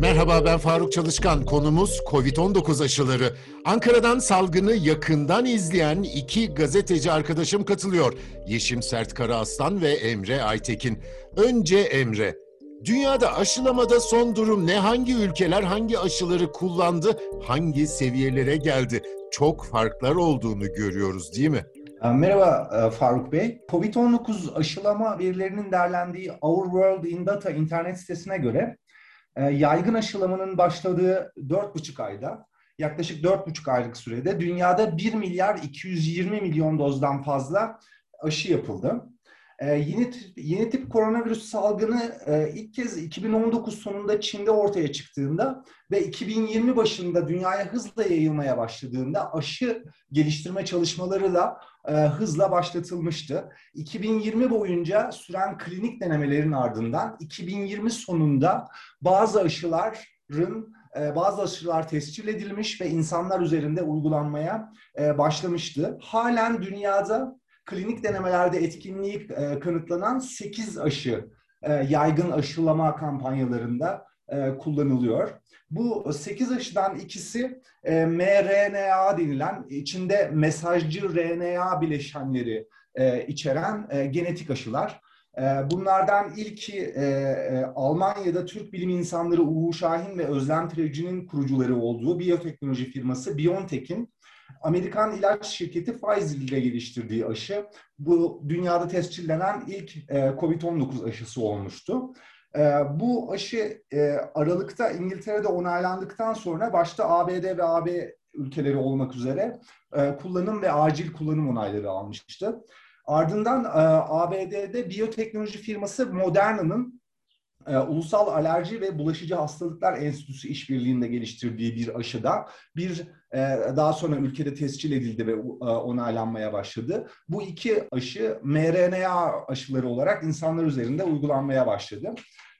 Merhaba ben Faruk Çalışkan. Konumuz Covid-19 aşıları. Ankara'dan salgını yakından izleyen iki gazeteci arkadaşım katılıyor. Yeşim Sert Karaaslan ve Emre Aytekin. Önce Emre. Dünyada aşılamada son durum ne? Hangi ülkeler hangi aşıları kullandı? Hangi seviyelere geldi? Çok farklar olduğunu görüyoruz değil mi? Merhaba e, Faruk Bey. Covid-19 aşılama verilerinin derlendiği Our World in Data internet sitesine göre e, yaygın aşılamanın başladığı 4,5 ayda yaklaşık 4,5 aylık sürede dünyada 1 milyar 220 milyon dozdan fazla aşı yapıldı. Ee, yeni, yeni tip koronavirüs salgını e, ilk kez 2019 sonunda Çin'de ortaya çıktığında ve 2020 başında dünyaya hızla yayılmaya başladığında aşı geliştirme çalışmaları da e, hızla başlatılmıştı. 2020 boyunca süren klinik denemelerin ardından 2020 sonunda bazı aşıların e, bazı aşılar tescil edilmiş ve insanlar üzerinde uygulanmaya e, başlamıştı. Halen dünyada klinik denemelerde etkinliği e, kanıtlanan 8 aşı e, yaygın aşılama kampanyalarında e, kullanılıyor. Bu 8 aşıdan ikisi e, mRNA denilen içinde mesajcı RNA bileşenleri e, içeren e, genetik aşılar. E, bunlardan ilki e, e, Almanya'da Türk bilim insanları Uğur Şahin ve Özlem Tireci'nin kurucuları olduğu biyoteknoloji firması BioNTech'in Amerikan ilaç şirketi Pfizer ile geliştirdiği aşı bu dünyada tescillenen ilk e, COVID-19 aşısı olmuştu. E, bu aşı e, Aralık'ta İngiltere'de onaylandıktan sonra başta ABD ve AB ülkeleri olmak üzere kullanım ve acil kullanım onayları almıştı. Ardından ABD'de biyoteknoloji firması Moderna'nın e, Ulusal Alerji ve Bulaşıcı Hastalıklar Enstitüsü işbirliğinde geliştirdiği bir aşıda bir e, daha sonra ülkede tescil edildi ve e, onaylanmaya başladı. Bu iki aşı mRNA aşıları olarak insanlar üzerinde uygulanmaya başladı.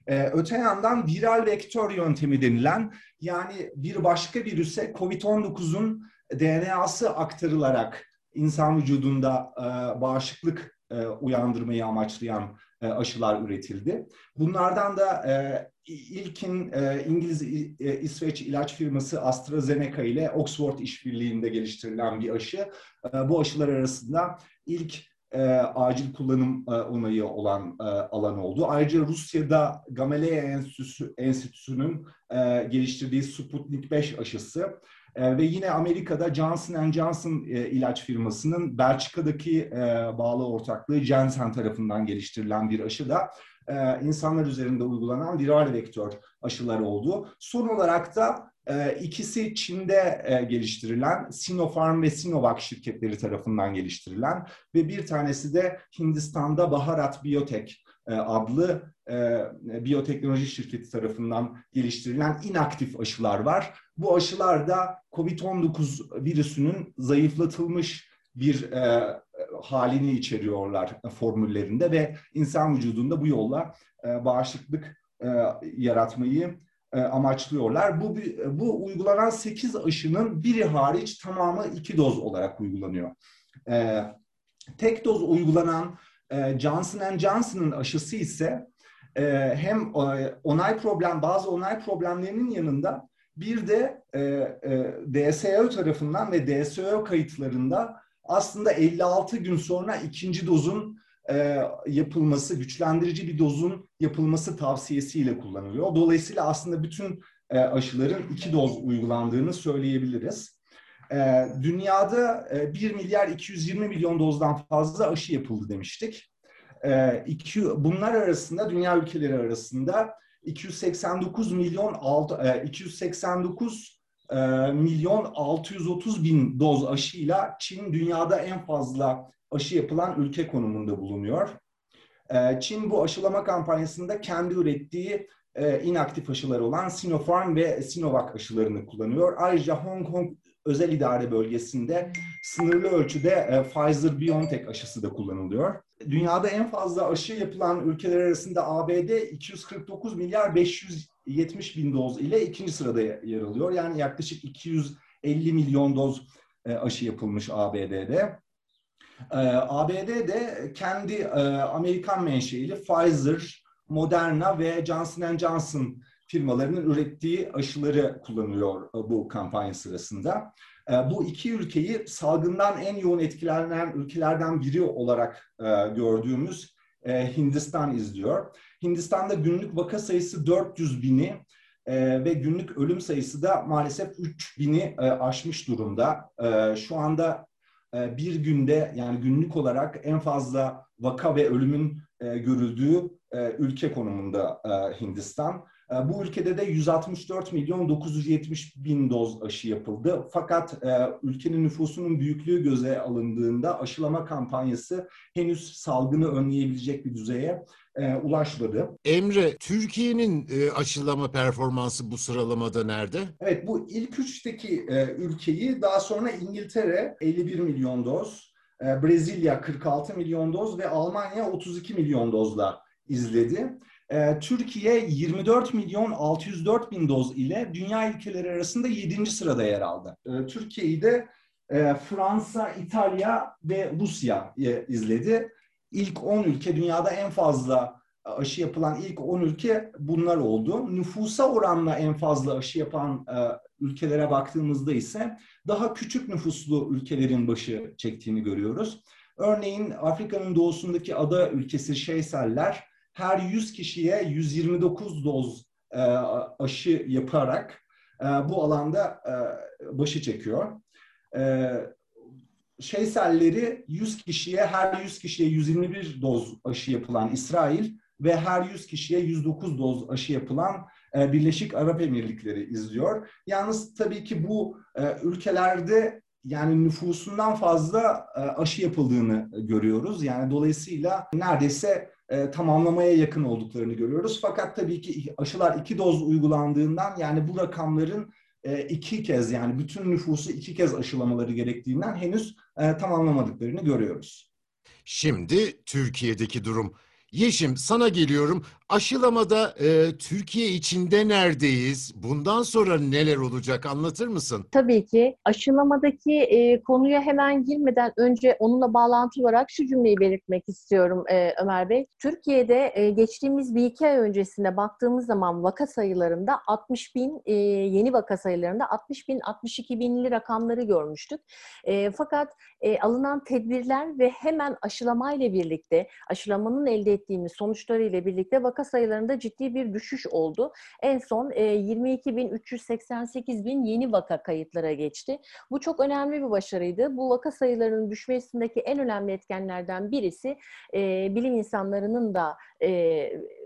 Ee, öte yandan viral vektör yöntemi denilen yani bir başka virüse COVID-19'un DNA'sı aktarılarak insan vücudunda e, bağışıklık e, uyandırmayı amaçlayan aşılar üretildi. Bunlardan da e, ilkin e, İngiliz e, İsveç ilaç firması AstraZeneca ile Oxford işbirliğinde geliştirilen bir aşı. E, bu aşılar arasında ilk e, acil kullanım e, onayı olan e, alan oldu. Ayrıca Rusya'da Gamaleya Enstitüsü, Enstitüsü'nün e, geliştirdiği Sputnik 5 aşısı e, ve yine Amerika'da Johnson Johnson e, ilaç firmasının Belçika'daki e, bağlı ortaklığı Janssen tarafından geliştirilen bir aşı da e, insanlar üzerinde uygulanan viral vektör aşıları oldu. Son olarak da e, ikisi Çin'de e, geliştirilen Sinopharm ve Sinovac şirketleri tarafından geliştirilen ve bir tanesi de Hindistan'da Baharat Biotech e, adlı e, biyoteknoloji şirketi tarafından geliştirilen inaktif aşılar var. Bu aşılar da COVID-19 virüsünün zayıflatılmış bir e, halini içeriyorlar formüllerinde ve insan vücudunda bu yolla e, bağışıklık e, yaratmayı e, amaçlıyorlar. Bu bu uygulanan 8 aşının biri hariç tamamı 2 doz olarak uygulanıyor. E, tek doz uygulanan e, Johnson Johnson'ın aşısı ise e, hem e, onay problem bazı onay problemlerinin yanında bir de e, e, DSO tarafından ve DSO kayıtlarında aslında 56 gün sonra ikinci dozun e, yapılması, güçlendirici bir dozun yapılması tavsiyesiyle kullanılıyor. Dolayısıyla aslında bütün e, aşıların iki doz uygulandığını söyleyebiliriz. E, dünyada e, 1 milyar 220 milyon dozdan fazla aşı yapıldı demiştik. E, iki, bunlar arasında, dünya ülkeleri arasında 289 milyon 289 e, e, milyon 630 bin doz aşıyla Çin dünyada en fazla aşı yapılan ülke konumunda bulunuyor. E, Çin bu aşılama kampanyasında kendi ürettiği inaktif aşılar olan Sinopharm ve Sinovac aşılarını kullanıyor. Ayrıca Hong Kong özel idare bölgesinde sınırlı ölçüde Pfizer-BioNTech aşısı da kullanılıyor. Dünyada en fazla aşı yapılan ülkeler arasında ABD 249 milyar 570 bin doz ile ikinci sırada yer alıyor. Yani yaklaşık 250 milyon doz aşı yapılmış ABD'de. ABD de kendi Amerikan menşeili Pfizer, Moderna ve Johnson Johnson firmalarının ürettiği aşıları kullanıyor bu kampanya sırasında. Bu iki ülkeyi salgından en yoğun etkilenen ülkelerden biri olarak gördüğümüz Hindistan izliyor. Hindistan'da günlük vaka sayısı 400 bini ve günlük ölüm sayısı da maalesef 3 bini aşmış durumda. Şu anda bir günde yani günlük olarak en fazla vaka ve ölümün görüldüğü ülke konumunda Hindistan. Ee, bu ülkede de 164 milyon 970 bin doz aşı yapıldı. Fakat e, ülkenin nüfusunun büyüklüğü göze alındığında aşılama kampanyası henüz salgını önleyebilecek bir düzeye e, ulaşmadı. Emre, Türkiye'nin e, aşılama performansı bu sıralamada nerede? Evet, bu ilk üçteki ülkeyi daha sonra İngiltere 51 milyon doz, Brezilya 46 milyon doz ve Almanya 32 milyon dozla izledi. Ee, Türkiye 24 milyon 604 bin doz ile dünya ülkeleri arasında 7. sırada yer aldı. Ee, Türkiye'yi de e, Fransa, İtalya ve Rusya e, izledi. İlk 10 ülke dünyada en fazla aşı yapılan ilk 10 ülke bunlar oldu. Nüfusa oranla en fazla aşı yapan e, ülkelere baktığımızda ise daha küçük nüfuslu ülkelerin başı çektiğini görüyoruz. Örneğin Afrika'nın doğusundaki ada ülkesi Şeyseller her 100 kişiye 129 doz e, aşı yaparak e, bu alanda e, başı çekiyor. E, şeyselleri 100 kişiye her 100 kişiye 121 doz aşı yapılan İsrail ve her 100 kişiye 109 doz aşı yapılan e, Birleşik Arap Emirlikleri izliyor. Yalnız tabii ki bu e, ülkelerde yani nüfusundan fazla e, aşı yapıldığını görüyoruz. Yani dolayısıyla neredeyse e, tamamlamaya yakın olduklarını görüyoruz. Fakat tabii ki aşılar iki doz uygulandığından yani bu rakamların e, iki kez yani bütün nüfusu iki kez aşılamaları gerektiğinden henüz e, tamamlamadıklarını görüyoruz. Şimdi Türkiye'deki durum. Yeşim sana geliyorum. Aşılamada e, Türkiye içinde neredeyiz? Bundan sonra neler olacak anlatır mısın? Tabii ki. Aşılamadaki e, konuya hemen girmeden önce onunla bağlantı olarak şu cümleyi belirtmek istiyorum e, Ömer Bey. Türkiye'de e, geçtiğimiz bir iki ay öncesinde baktığımız zaman vaka sayılarında 60 bin e, yeni vaka sayılarında 60 bin 62 binli rakamları görmüştük. E, fakat e, alınan tedbirler ve hemen aşılamayla birlikte aşılamanın elde ettiğimiz sonuçlarıyla birlikte vaka sayılarında ciddi bir düşüş oldu. En son e, 22.388 bin yeni vaka kayıtlara geçti. Bu çok önemli bir başarıydı. Bu vaka sayılarının düşmesindeki en önemli etkenlerden birisi e, bilim insanlarının da e,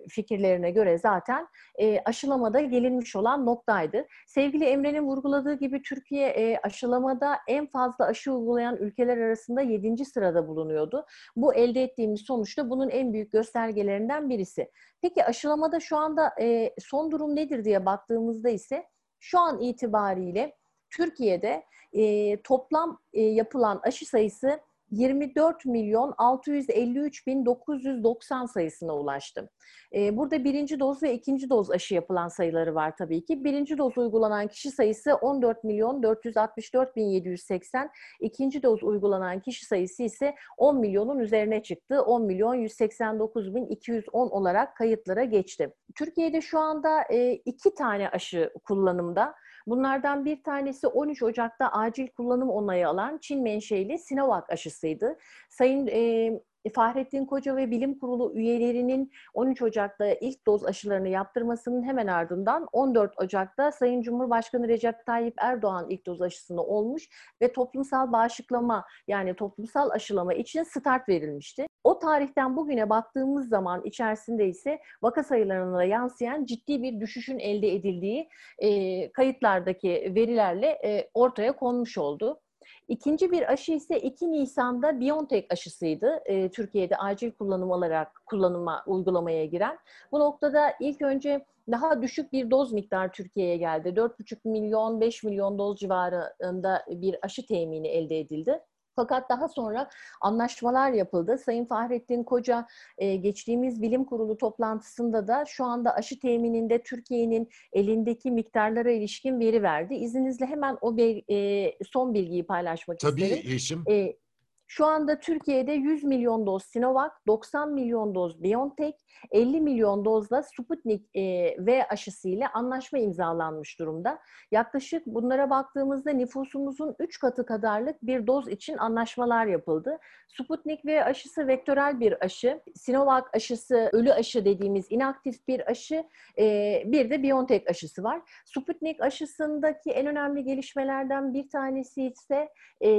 fikirlerine göre zaten e, aşılamada gelinmiş olan noktaydı. Sevgili Emre'nin vurguladığı gibi Türkiye e, aşılamada en fazla aşı uygulayan ülkeler arasında 7. sırada bulunuyordu. Bu elde ettiğimiz sonuçta bunun en büyük göstergelerinden birisi. Peki aşılamada şu anda e, son durum nedir diye baktığımızda ise şu an itibariyle Türkiye'de e, toplam e, yapılan aşı sayısı 24 milyon 653 bin 990 sayısına ulaştı. Ee, burada birinci doz ve ikinci doz aşı yapılan sayıları var tabii ki. Birinci doz uygulanan kişi sayısı 14 milyon 464 bin 780. İkinci doz uygulanan kişi sayısı ise 10 milyonun üzerine çıktı. 10 milyon 189 bin 210 olarak kayıtlara geçti. Türkiye'de şu anda e, iki tane aşı kullanımda. Bunlardan bir tanesi 13 Ocak'ta acil kullanım onayı alan Çin menşeli Sinovac aşısıydı. Sayın e, Fahrettin Koca ve Bilim Kurulu üyelerinin 13 Ocak'ta ilk doz aşılarını yaptırmasının hemen ardından 14 Ocak'ta Sayın Cumhurbaşkanı Recep Tayyip Erdoğan ilk doz aşısını olmuş ve toplumsal bağışıklama yani toplumsal aşılama için start verilmişti. O tarihten bugüne baktığımız zaman içerisinde ise vaka sayılarına yansıyan ciddi bir düşüşün elde edildiği e, kayıtlardaki verilerle e, ortaya konmuş oldu. İkinci bir aşı ise 2 Nisan'da BioNTech aşısıydı. E, Türkiye'de acil kullanım olarak kullanıma uygulamaya giren. Bu noktada ilk önce daha düşük bir doz miktarı Türkiye'ye geldi. 4,5 milyon, 5 milyon doz civarında bir aşı temini elde edildi. Fakat daha sonra anlaşmalar yapıldı. Sayın Fahrettin Koca e, geçtiğimiz bilim kurulu toplantısında da şu anda aşı temininde Türkiye'nin elindeki miktarlara ilişkin veri verdi. İzninizle hemen o bir, e, son bilgiyi paylaşmak Tabii isterim. Tabii Yeşim. E, Şu anda Türkiye'de 100 milyon doz Sinovac, 90 milyon doz BioNTech, 50 milyon dozla Sputnik e, V aşısı ile anlaşma imzalanmış durumda. Yaklaşık bunlara baktığımızda nüfusumuzun 3 katı kadarlık bir doz için anlaşmalar yapıldı. Sputnik V aşısı vektörel bir aşı, Sinovac aşısı ölü aşı dediğimiz inaktif bir aşı, e, bir de BioNTech aşısı var. Sputnik aşısındaki en önemli gelişmelerden bir tanesi ise e,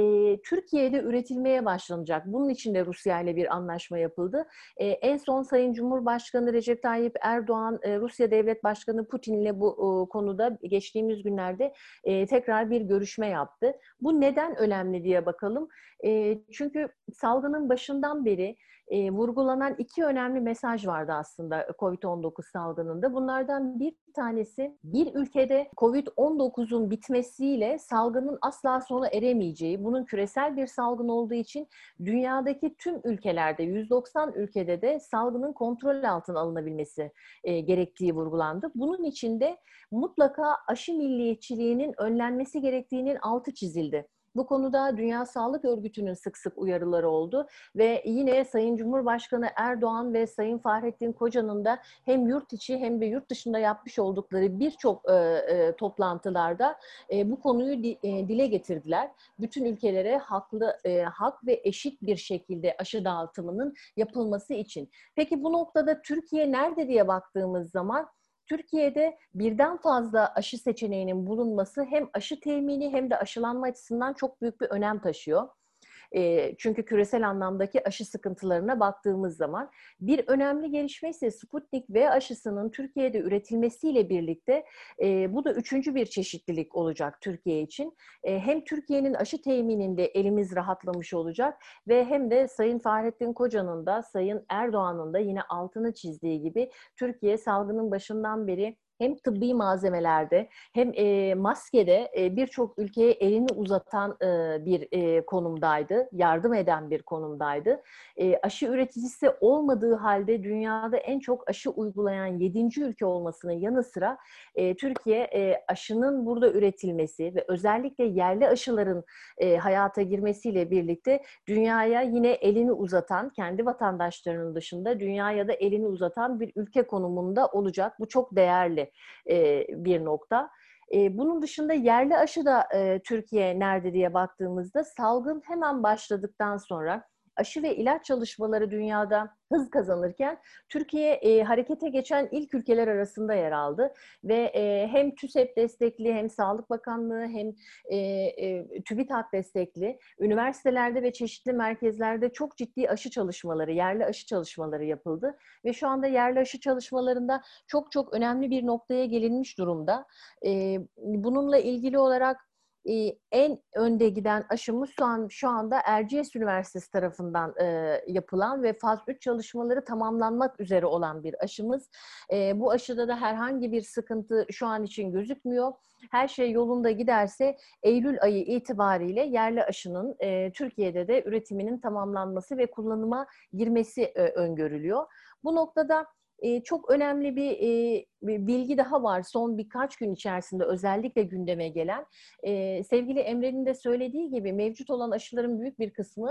Türkiye'de üretilmeye başlanacak. Bunun için de Rusya ile bir anlaşma yapıldı. E, en son Sayın Cumhurbaşkanı Recep Tayyip Erdoğan, e, Rusya Devlet Başkanı Putin ile bu e, konuda geçtiğimiz günlerde e, tekrar bir görüşme yaptı. Bu neden önemli diye bakalım. E, çünkü salgının başından beri e, vurgulanan iki önemli mesaj vardı aslında COVID-19 salgınında. Bunlardan bir tanesi bir ülkede COVID-19'un bitmesiyle salgının asla sona eremeyeceği, bunun küresel bir salgın olduğu için dünyadaki tüm ülkelerde, 190 ülkede de salgının kontrol altına alınabilmesi e, gerektiği vurgulandı. Bunun için de mutlaka aşı milliyetçiliğinin önlenmesi gerektiğinin altı çizildi. Bu konuda Dünya Sağlık Örgütü'nün sık sık uyarıları oldu ve yine Sayın Cumhurbaşkanı Erdoğan ve Sayın Fahrettin Koca'nın da hem yurt içi hem de yurt dışında yapmış oldukları birçok e, e, toplantılarda e, bu konuyu di, e, dile getirdiler. Bütün ülkelere haklı e, hak ve eşit bir şekilde aşı dağıtımının yapılması için. Peki bu noktada Türkiye nerede diye baktığımız zaman Türkiye'de birden fazla aşı seçeneğinin bulunması hem aşı temini hem de aşılanma açısından çok büyük bir önem taşıyor. Çünkü küresel anlamdaki aşı sıkıntılarına baktığımız zaman bir önemli gelişme ise Sputnik V aşısının Türkiye'de üretilmesiyle birlikte bu da üçüncü bir çeşitlilik olacak Türkiye için. hem Türkiye'nin aşı temininde elimiz rahatlamış olacak ve hem de Sayın Fahrettin Koca'nın da Sayın Erdoğan'ın da yine altını çizdiği gibi Türkiye salgının başından beri hem tıbbi malzemelerde hem e, maskede e, birçok ülkeye elini uzatan e, bir e, konumdaydı, yardım eden bir konumdaydı. E, aşı üreticisi olmadığı halde dünyada en çok aşı uygulayan yedinci ülke olmasının yanı sıra e, Türkiye e, aşının burada üretilmesi ve özellikle yerli aşıların e, hayata girmesiyle birlikte dünyaya yine elini uzatan, kendi vatandaşlarının dışında dünyaya da elini uzatan bir ülke konumunda olacak. Bu çok değerli e, bir nokta. E, bunun dışında yerli aşı da e, Türkiye nerede diye baktığımızda salgın hemen başladıktan sonra aşı ve ilaç çalışmaları dünyada hız kazanırken Türkiye e, harekete geçen ilk ülkeler arasında yer aldı ve e, hem TÜSEP destekli hem Sağlık Bakanlığı hem e, e, TÜBİTAK destekli üniversitelerde ve çeşitli merkezlerde çok ciddi aşı çalışmaları, yerli aşı çalışmaları yapıldı ve şu anda yerli aşı çalışmalarında çok çok önemli bir noktaya gelinmiş durumda. E, bununla ilgili olarak en önde giden aşımız şu an şu anda Erciyes Üniversitesi tarafından e, yapılan ve faz 3 çalışmaları tamamlanmak üzere olan bir aşımız. E, bu aşıda da herhangi bir sıkıntı şu an için gözükmüyor. Her şey yolunda giderse Eylül ayı itibariyle yerli aşının e, Türkiye'de de üretiminin tamamlanması ve kullanıma girmesi e, öngörülüyor. Bu noktada çok önemli bir, bilgi daha var son birkaç gün içerisinde özellikle gündeme gelen. Sevgili Emre'nin de söylediği gibi mevcut olan aşıların büyük bir kısmı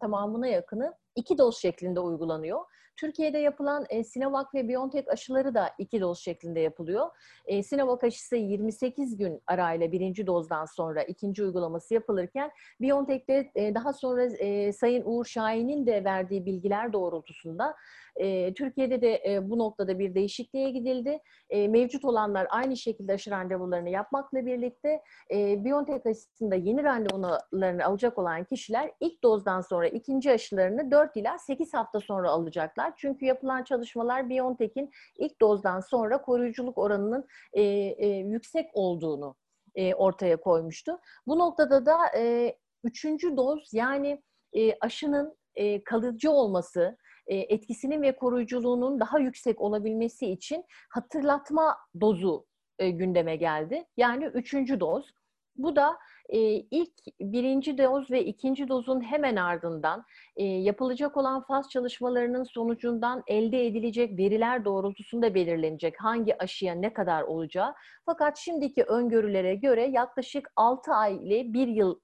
tamamına yakını iki doz şeklinde uygulanıyor. Türkiye'de yapılan e, Sinovac ve BioNTech aşıları da iki doz şeklinde yapılıyor. E, Sinovac aşısı 28 gün arayla birinci dozdan sonra ikinci uygulaması yapılırken BioNTech'te e, daha sonra e, Sayın Uğur Şahin'in de verdiği bilgiler doğrultusunda e, Türkiye'de de e, bu noktada bir değişikliğe gidildi. E, mevcut olanlar aynı şekilde aşı randevularını yapmakla birlikte e, BioNTech aşısında yeni randevularını alacak olan kişiler ilk dozdan sonra ikinci aşılarını 4 ila 8 hafta sonra alacaklar. Çünkü yapılan çalışmalar BioNTech'in ilk dozdan sonra koruyuculuk oranının e, e, yüksek olduğunu e, ortaya koymuştu. Bu noktada da e, üçüncü doz yani e, aşının e, kalıcı olması, e, etkisinin ve koruyuculuğunun daha yüksek olabilmesi için hatırlatma dozu e, gündeme geldi. Yani üçüncü doz. Bu da e, ilk birinci doz ve ikinci dozun hemen ardından yapılacak olan faz çalışmalarının sonucundan elde edilecek veriler doğrultusunda belirlenecek hangi aşıya ne kadar olacağı. Fakat şimdiki öngörülere göre yaklaşık 6 ay ile 1 yıl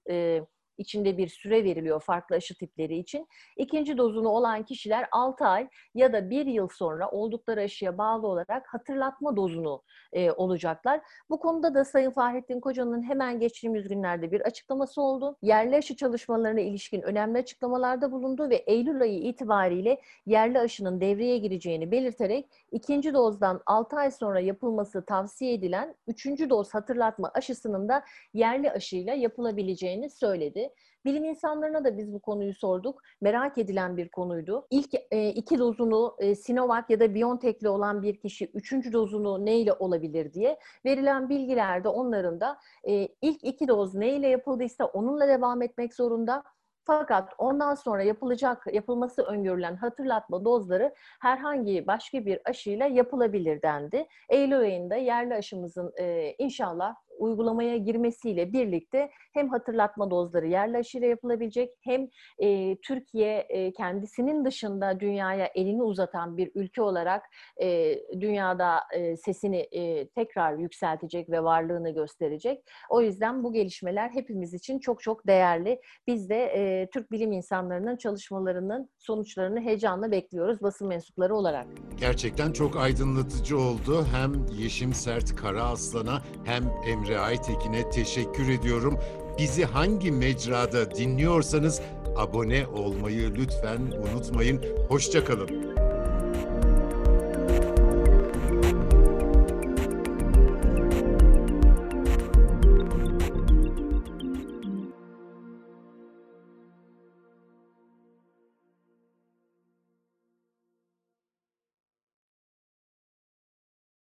içinde bir süre veriliyor farklı aşı tipleri için. İkinci dozunu olan kişiler 6 ay ya da 1 yıl sonra oldukları aşıya bağlı olarak hatırlatma dozunu e, olacaklar. Bu konuda da Sayın Fahrettin Koca'nın hemen geçtiğimiz günlerde bir açıklaması oldu. Yerli aşı çalışmalarına ilişkin önemli açıklamalarda bulundu ve Eylül ayı itibariyle yerli aşının devreye gireceğini belirterek ikinci dozdan 6 ay sonra yapılması tavsiye edilen üçüncü doz hatırlatma aşısının da yerli aşıyla yapılabileceğini söyledi. Bilim insanlarına da biz bu konuyu sorduk. Merak edilen bir konuydu. İlk e, iki dozunu e, Sinovac ya da BioNTech'li olan bir kişi üçüncü dozunu neyle olabilir diye verilen bilgilerde onların da e, ilk iki doz neyle yapıldıysa onunla devam etmek zorunda. Fakat ondan sonra yapılacak, yapılması öngörülen hatırlatma dozları herhangi başka bir aşıyla yapılabilir dendi. Eylül ayında yerli aşımızın e, inşallah uygulamaya girmesiyle birlikte hem hatırlatma dozları yerli aşıyla yapılabilecek hem e, Türkiye e, kendisinin dışında dünyaya elini uzatan bir ülke olarak e, dünyada e, sesini e, tekrar yükseltecek ve varlığını gösterecek. O yüzden bu gelişmeler hepimiz için çok çok değerli. Biz de e, Türk bilim insanlarının çalışmalarının sonuçlarını heyecanla bekliyoruz basın mensupları olarak. Gerçekten çok aydınlatıcı oldu. Hem Yeşim Sert Kara Aslan'a hem Emre Aytekin'e teşekkür ediyorum. Bizi hangi mecrada dinliyorsanız abone olmayı lütfen unutmayın. Hoşçakalın.